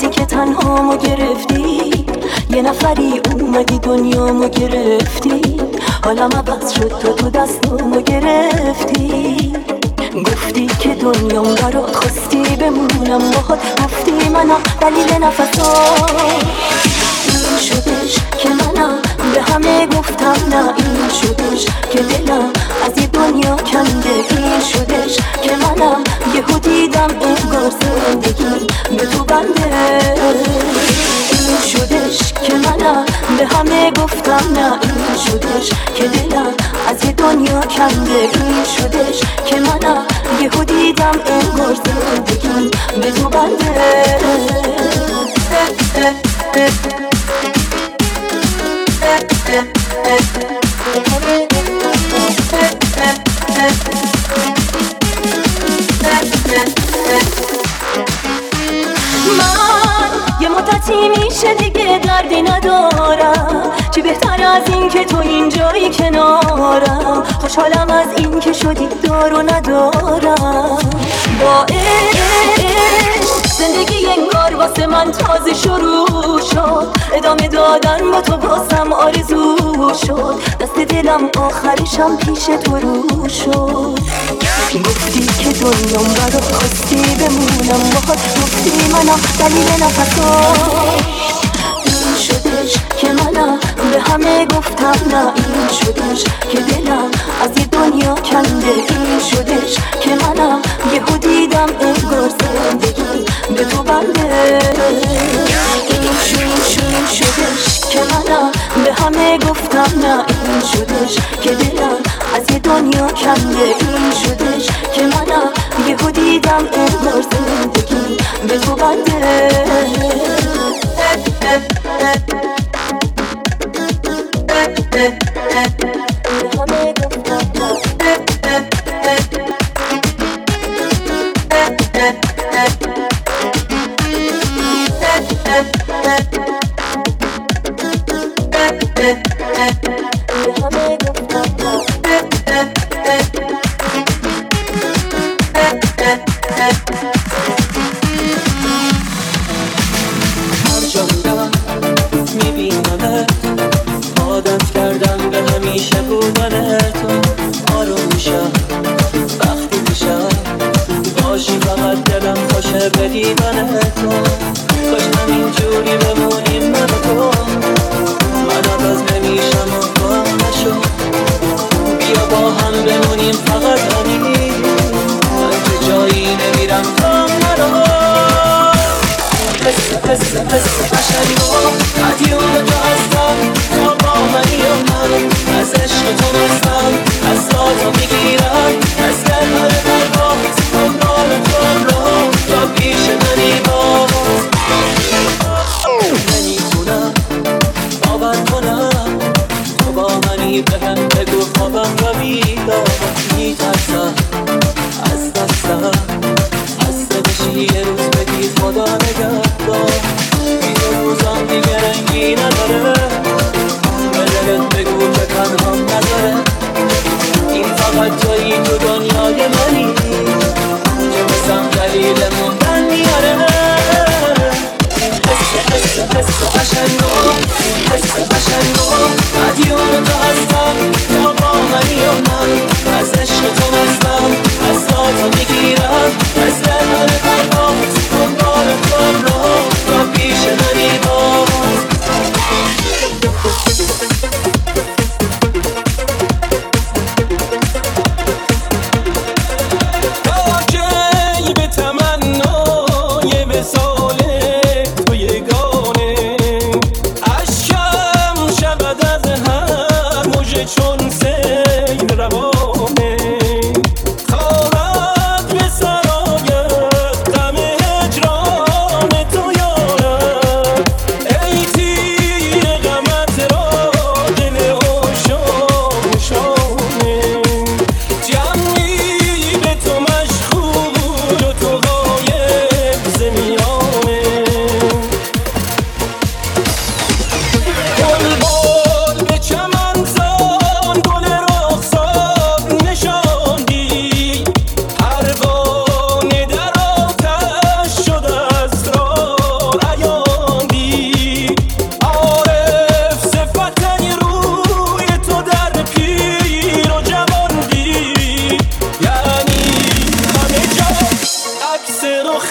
حسی که تنهامو گرفتی؟ یه نفری اومدی دنیامو گرفتی؟ حالم عوض شد تو تو دستامو گرفتی؟ گفتی که دنیام برات خواستی بمونم باهات گفتی منم دلیل نفسات. این شدش که منم به همه گفتم نه این شدش که دلم از یه دنیا کنده این شدش که منم یهو دیدم انگار زندگی به تو بنده. این شدش که منم به همه گفتم نه این شدش که دلم از یه دنیا کنده. این شدش که منم یهو دیدم انگار زندگی به تو بنده. یه میشه دیگه دردی ندارم. چی بهتر از این که تو اینجایی کنارم. خوشحالم از این که شدی دارو ندارم. با زندگی انگار واسه من تازه شروع شد. ادامه دادن با تو باسم آرزو شد. دست دلم آخرشم پیش تو رو شد. گفتی که دنیام برا خواستی بمونم. باهات گفتی منم دلیل نفسات. به همه گفتم نه این شدش که دلم از یه دنیا کنده این شدش که منم یهو دیدم انگار زندگی به تو بنده. این شون شدش که منم به همه گفتم نه این شدش که دلم از یه دنیا کنده این شدش که منم یهو دیدم انگار زندگی به تو بنده. همه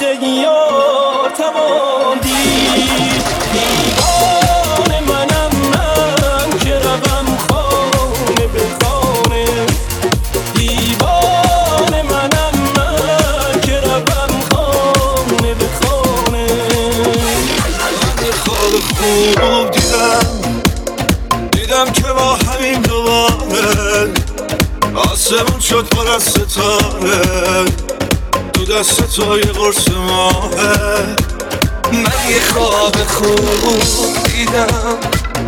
زندگی ها توان دید منم من که به منم من که روم به من خال خوب دیدم. دیدم که با همین دوباره آسمون شد پر از ستاره. دست تو یه قرص ماهه. من یه خواب خوب دیدم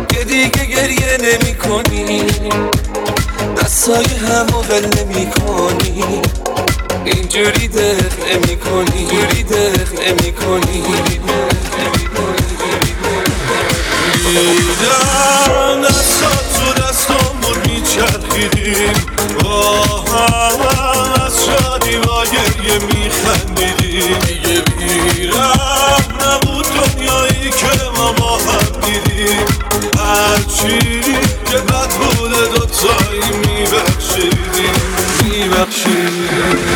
که دیگه گریه نمی کنی. دستای همو ول نمی کنی. اینجوری دق نمی کنی. جوری دق نمی کنی. دیدم دستات تو دستامون میچرخیدیم با هم از شادی با گریه بیرم نبود دنیایی که ما با هم دیدیم هرچی که بد بوده دوتایی میبخشیدیم میبخشیدیم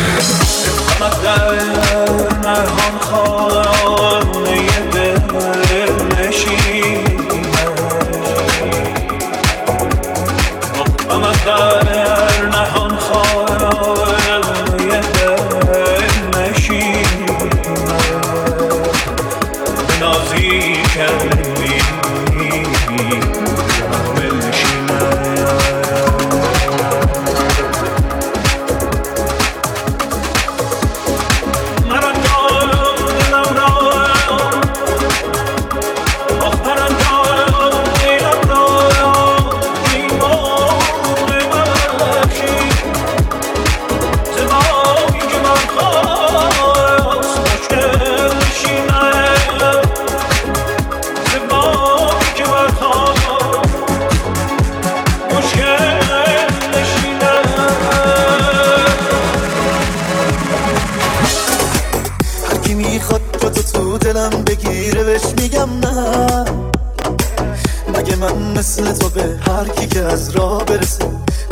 که از راه برسه.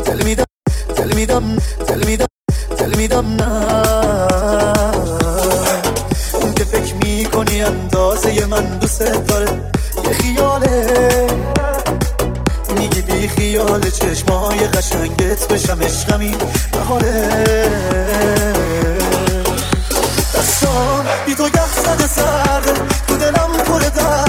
دل میدم دل میدم دل میدم دل میدم نه. اون که فکر می‌کنی اندازه من دوست داره. یه خیاله. میگی بی خیال چشمای قشنگت بشم عشقمی بهاره. دستان بی تو یخ زده سرده. تو دلم پر درده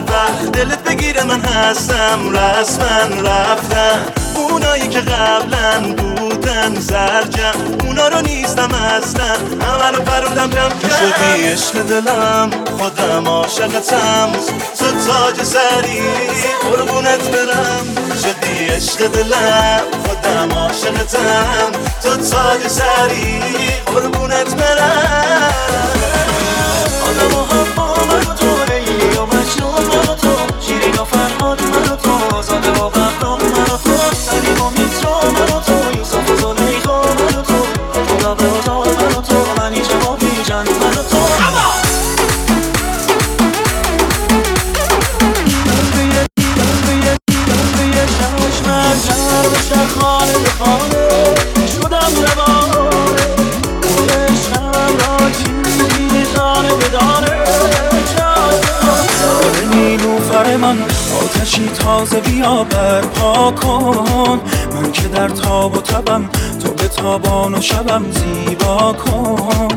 وقت دلت بگیره من هستم رسما رفتم. اونایی که قبلا بودن زرجم. اونا رو نیستم اصلا. همه رو پروندم جمع شدی عشق دلم خودم عاشقتم. تو تاج سری قربونت برم. شدی عشق دلم خودم عاشقتم. تو تاج سری قربونت برم. آتشی تازه بیا برپا کن. من که در تاب و تبم تو به تابان و شبم زیبا کن.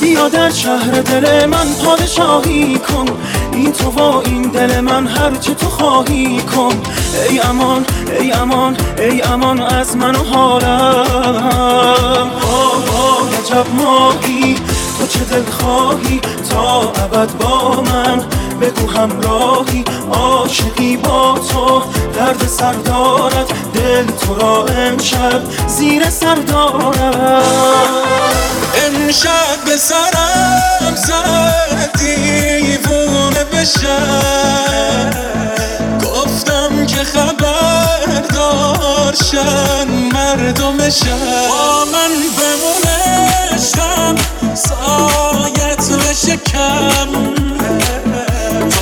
بیا در شهر دل من پادشاهی کن. این تو با این دل من هرچه تو خواهی کن. ای امان ای امان ای امان از من و حالم. آه عجب ماهی تو چه دل خواهی تا ابد با من؟ بگو همراهی عاشقی با تو. درد سر دارد دل تو را امشب زیر سر دارد. امشب به سرم زد دیوونه بشم. گفتم که خبر دارشن مردمشن با من بمونشم سایت بشکم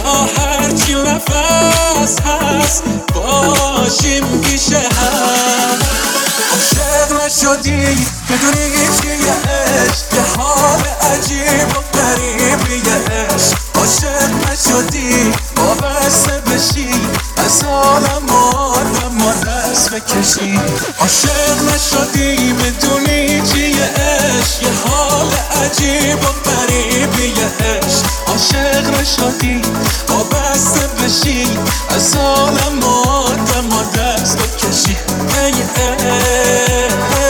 هرچی نفس هست باشیم پیش هم. عاشق نشدی بدونی چیه عشق یه حال عجیب و غریبیه عشق عاشق نشدی وابسته بشی. از عالم آدم ما دست بکشی. عاشق نشدی بدونی چیه عشق یه حال عجیب و غریبیه عشق عاشق نشدی وابسته بشی از عالم ما دست بکشی. ای عشق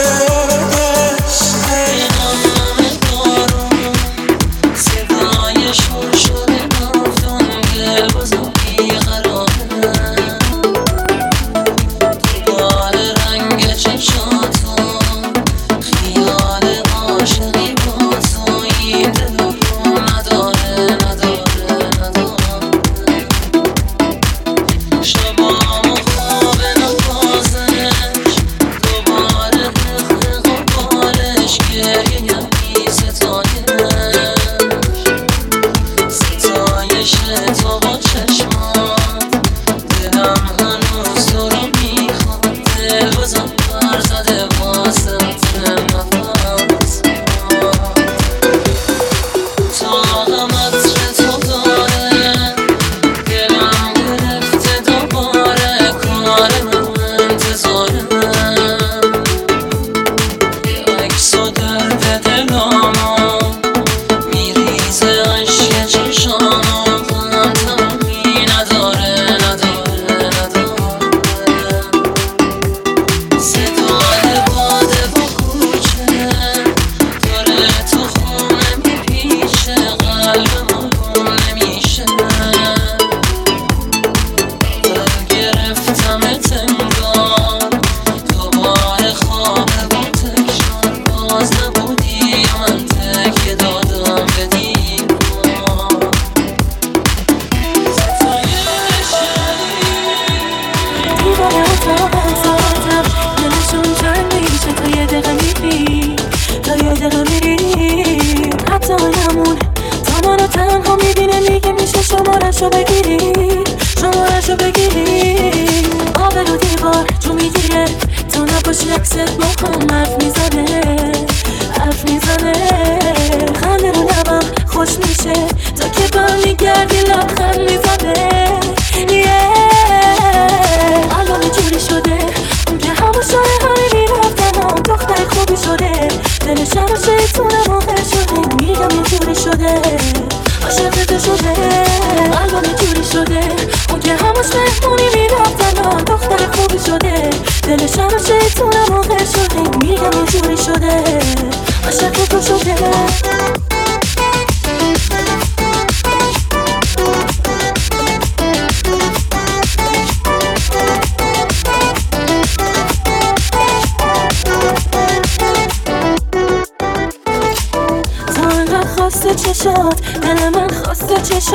شده دلش هم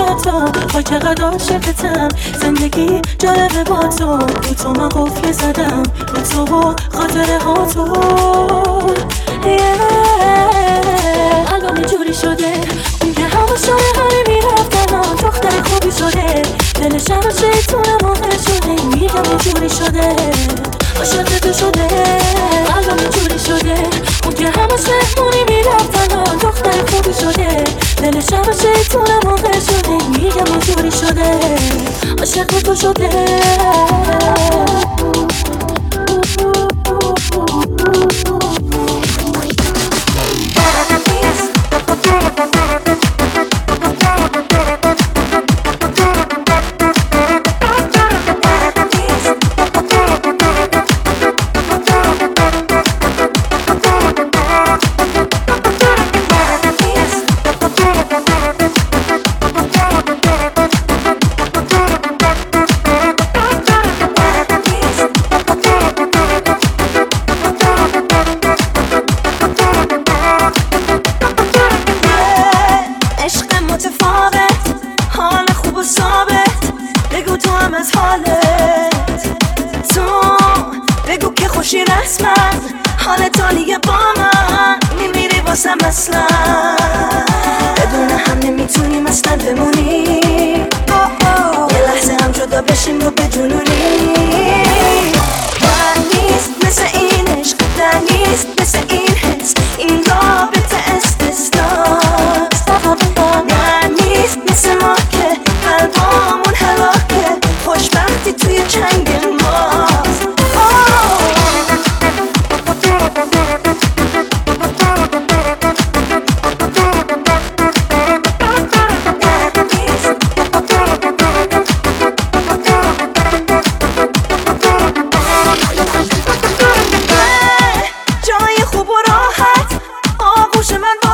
خواسته چشاتو با چقدر عاشقتم. زندگی جالبه با تو. رو تو من قفل زدم. رو تو و خاطره ها تو. الان اینجوری شده. اون که همه شای همه می‌رفتن دختر خوبی شده. دلش هم شیطونه موقع شده. میگم اینجوری شده. عاشق تو شده. الان اینجوری شده. اون که همش مهمونی می‌رفتن ها دختر خوبی شده. دلش هم شیطونه موقع شده. میگم اینجوری شده. عاشق تو شده.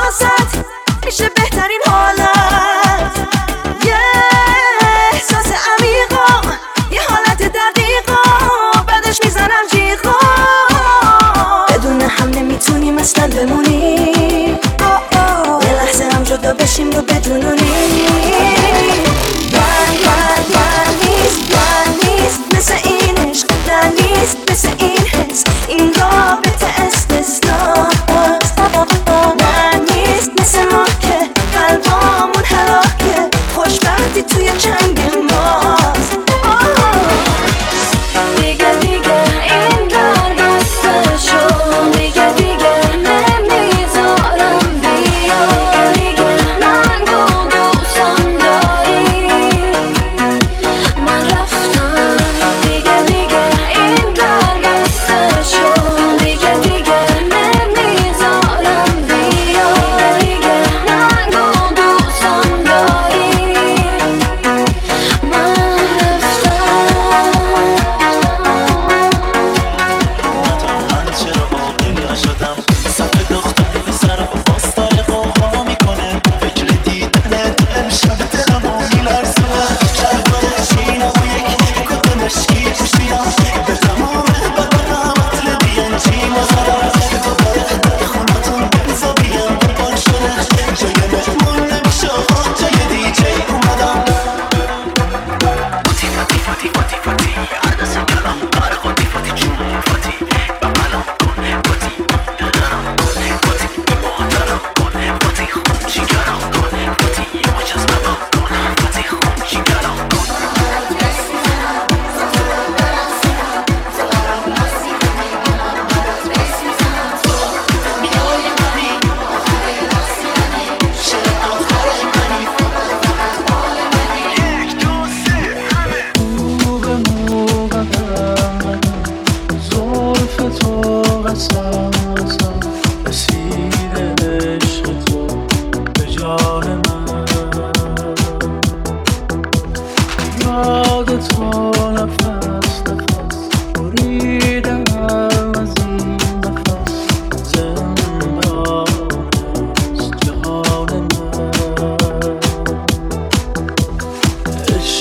واسد میشه بهترین حالت.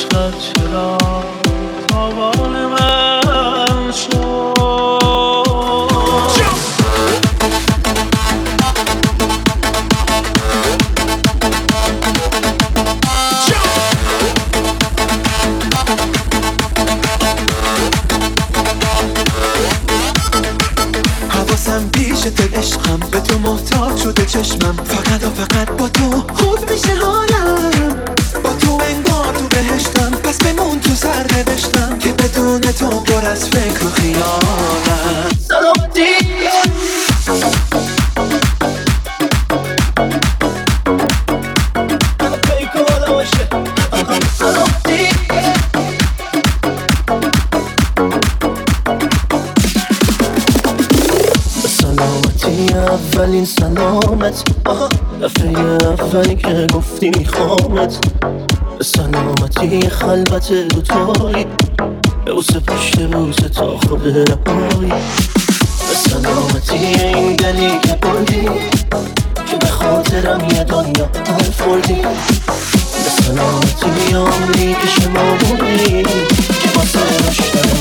عشقت چرا؟ تاوان من روزایی که گفتی میخوامت به سلامتی خلبت دوتایی به او سپشت بوسه تا خود رهایی. به سلامتی این دلی که بردی که به خاطرم یه دنیا فرفردی به سلامتی آمری که شما بودی که واسه رشتن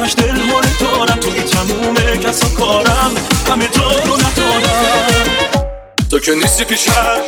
همش دل دارم توی تموم کسا کارم. همه تو رو ندارم. تو که نیستی پیشم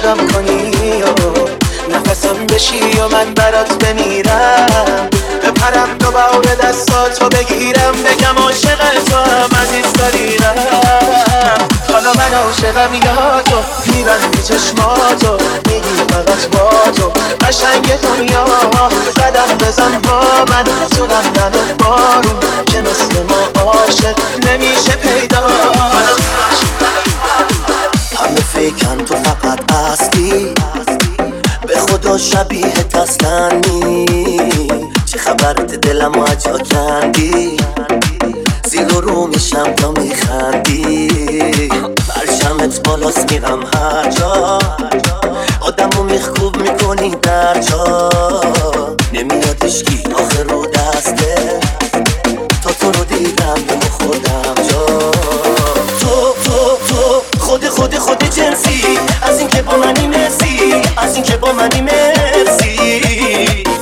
غرقم کنی و نفسم بشی و من برات بمیرم. بپرم دوباره و بگیرم بگم عاشق تو هم عزیز حالا من عاشقم یا تو میبندی چشماتو میگی فقط با تو. قشنگ دنیا قدم بزن با من تو لندن بارون که مثل ما عاشق نمیشه پیدا. فیکم تو فقط هستی. به خدا شبیه تسلنی چه خبرت دلم و اجا کردی زیر و رو میشم تا میخندی. برشمت بالاس میرم هر جا. آدم رو میخکوب می‌کنی در جا. نمیادش کی آخر رو دسته. منی مرسی.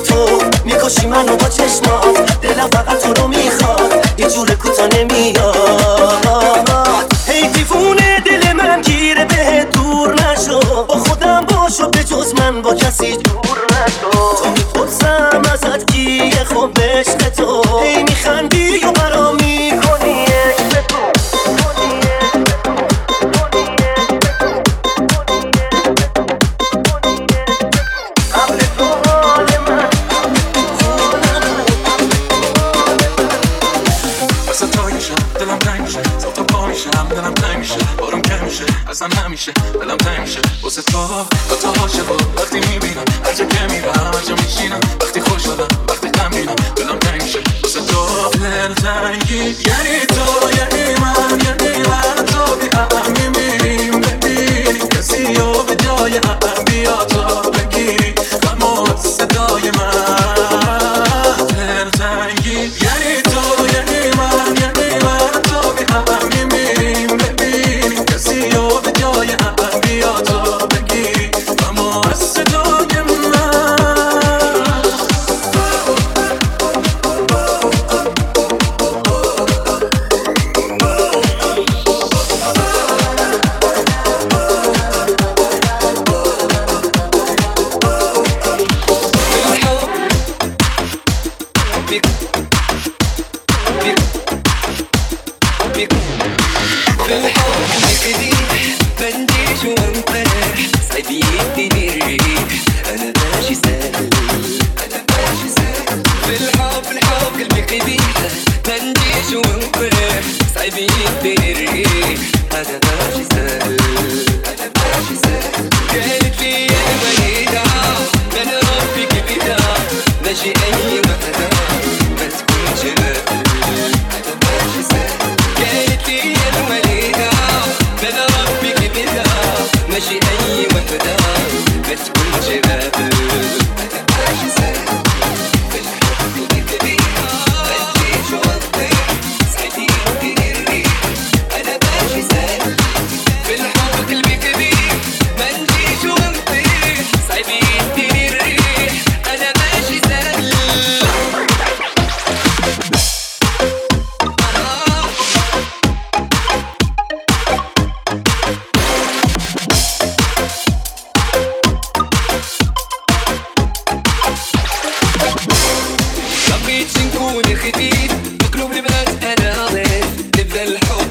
تو می‌کشی منو با چشمات دلم فقط تو رو می‌خواد. یه جور کوتا نمیاد. هی دیفونه دل من گیره به دور نشو. با خودم باشو و به جز من با کسی دور نشو. تو می‌پرسم ازت کیه خوب عشق تو؟ هی میخندی و برا می‌کنی.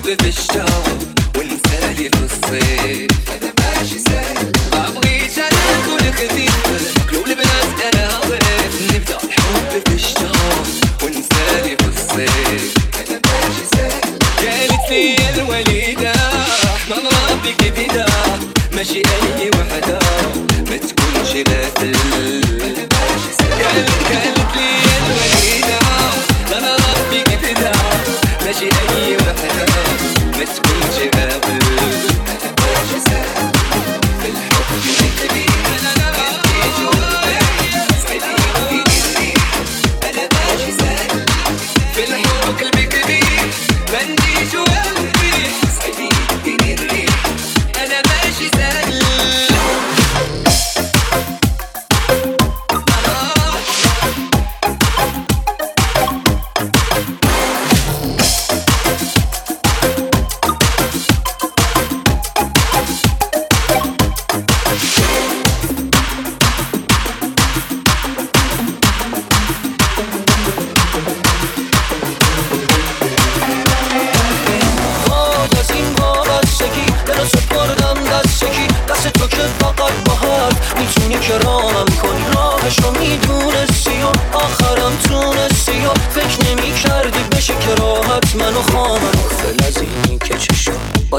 with this show.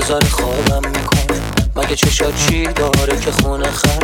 گذار خوابم می‌کنه. مگه چشا چی داره که خونه خم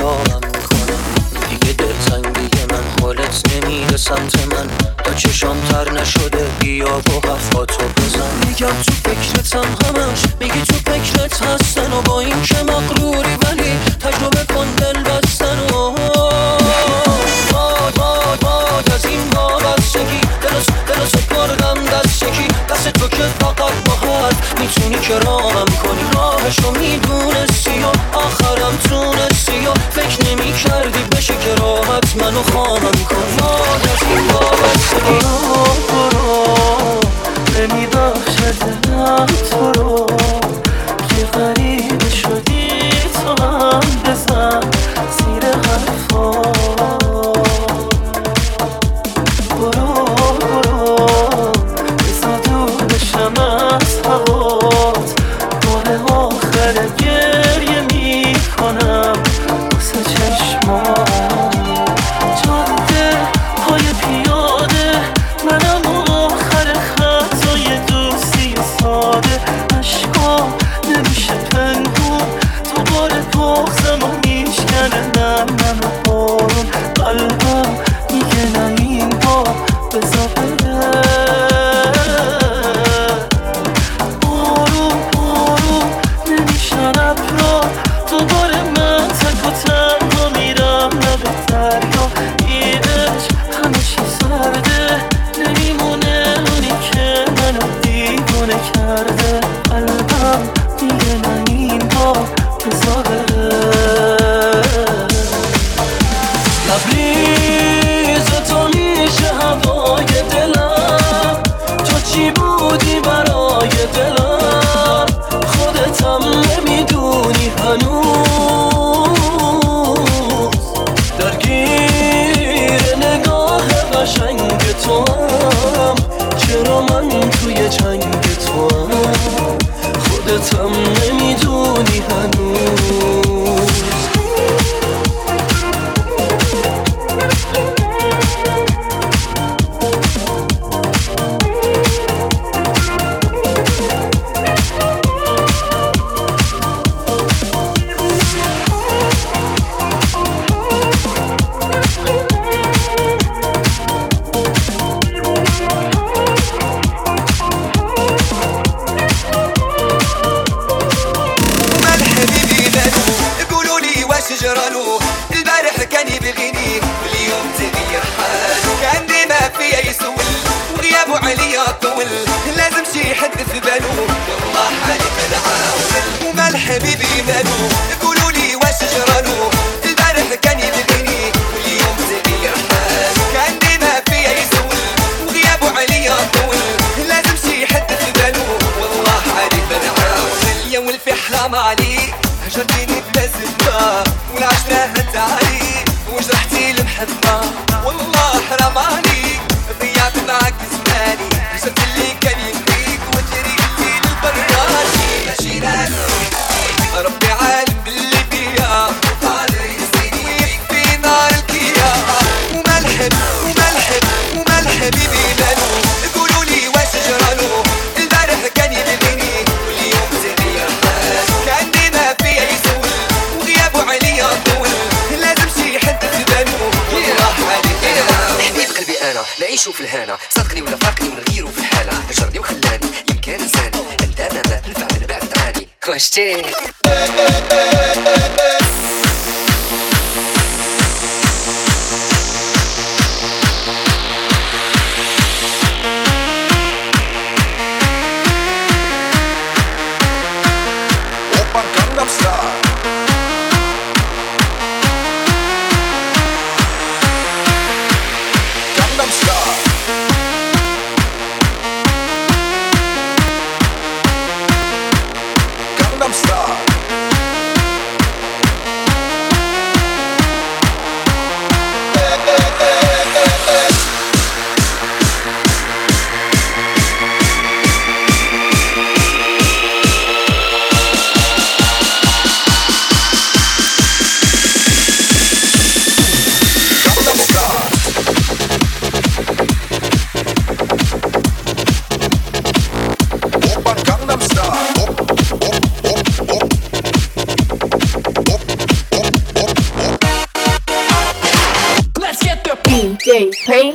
في الهالة صدقني ولا فارقني ونغيرو في الحالة. هجرني وخلاني يمكن زاني أنت أنا نفع من بعد تعاني خوشتي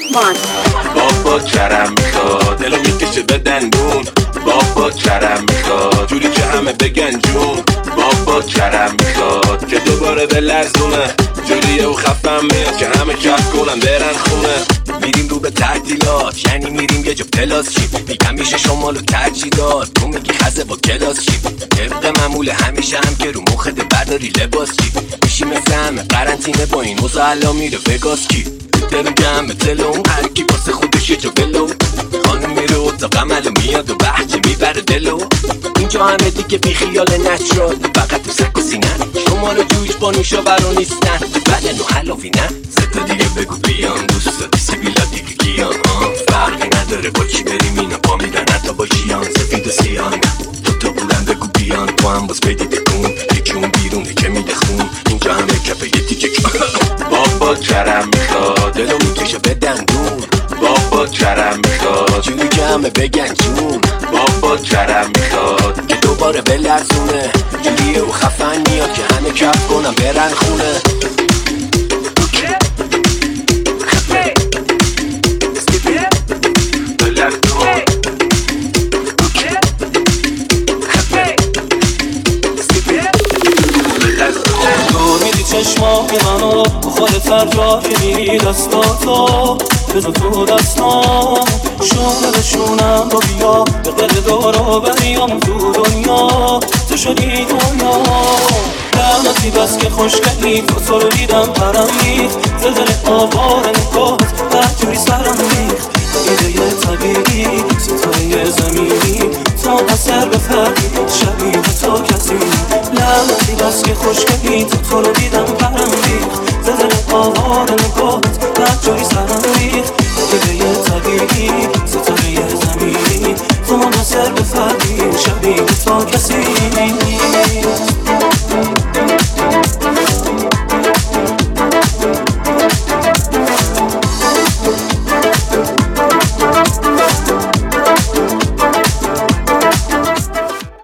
پیمان بابا کرم می‌خواد دلو می‌کشه به دندون. بابا کرم می‌خواد جوری که همه بگن جون. بابا کرم می‌خواد که دوباره به لرزونه. جوریه و خفم میاد که همه کف کنم برن خونه. میریم رو به تعطیلات یعنی میریم یه جا پلاس چی؟ میگم میشه شمال و ترجی داد تو میگی خزه با کلاس چی؟ طبق معمول همیشه هم که رو مخت برداری لباس چی؟ میشی مثل همه قرنطینه با این الان میره وگاس کی دلم جمع تلو هر کی واسه خودش یه جا ولو خانم میره عمل و میاد و بحجه می‌بره دلو. اینجا همه دیگه بی خیال نچرال فقط تو سک و سینه. شما رو جوج با نوشاورا نیستن بدن و حلافی نه. ستا دیگه بگو بیان دوست داری سیبیلا دیگه کیان. ها فرقی نداره با کی بریم اینا پا میدن حتی با جیان سفید و سیان. تو بودن بگو بیان تو هم باز بدی تکون یکی اون بیرونه که میده خون. اینجا همه بابا کرم می‌خواد دلو می‌کشه به دندون بابا کرم می‌خواد جوری که همه بگن جون بابا کرم می‌خواد که دوباره بلرزونه جوریه و خفن میاد که همه کف کنم برن خونه چشمای منو تو خودت هر جا که میری دستاتو بذار تو دستام. شونه به شونم با بیا به قد دارو بریام تو دنیا. تو شدی دنیا. لعنتی بس که خوشگلی تو تو رو دیدم پرم ریخت. زلزله آوار نگاهت هر جوری سرم ریخت. ایده طبیعی ستاره زمینی. تا اثر به فردی شبیه تو کسی. لعنتی بس که خوشگلی تو تو رو دیدم پرم ریخت. بزنه آوار نگاهت بعد جایی سرم ریخت بده طبیعی ستاره زمینی. تو سر به فردی شبیه تا کسی.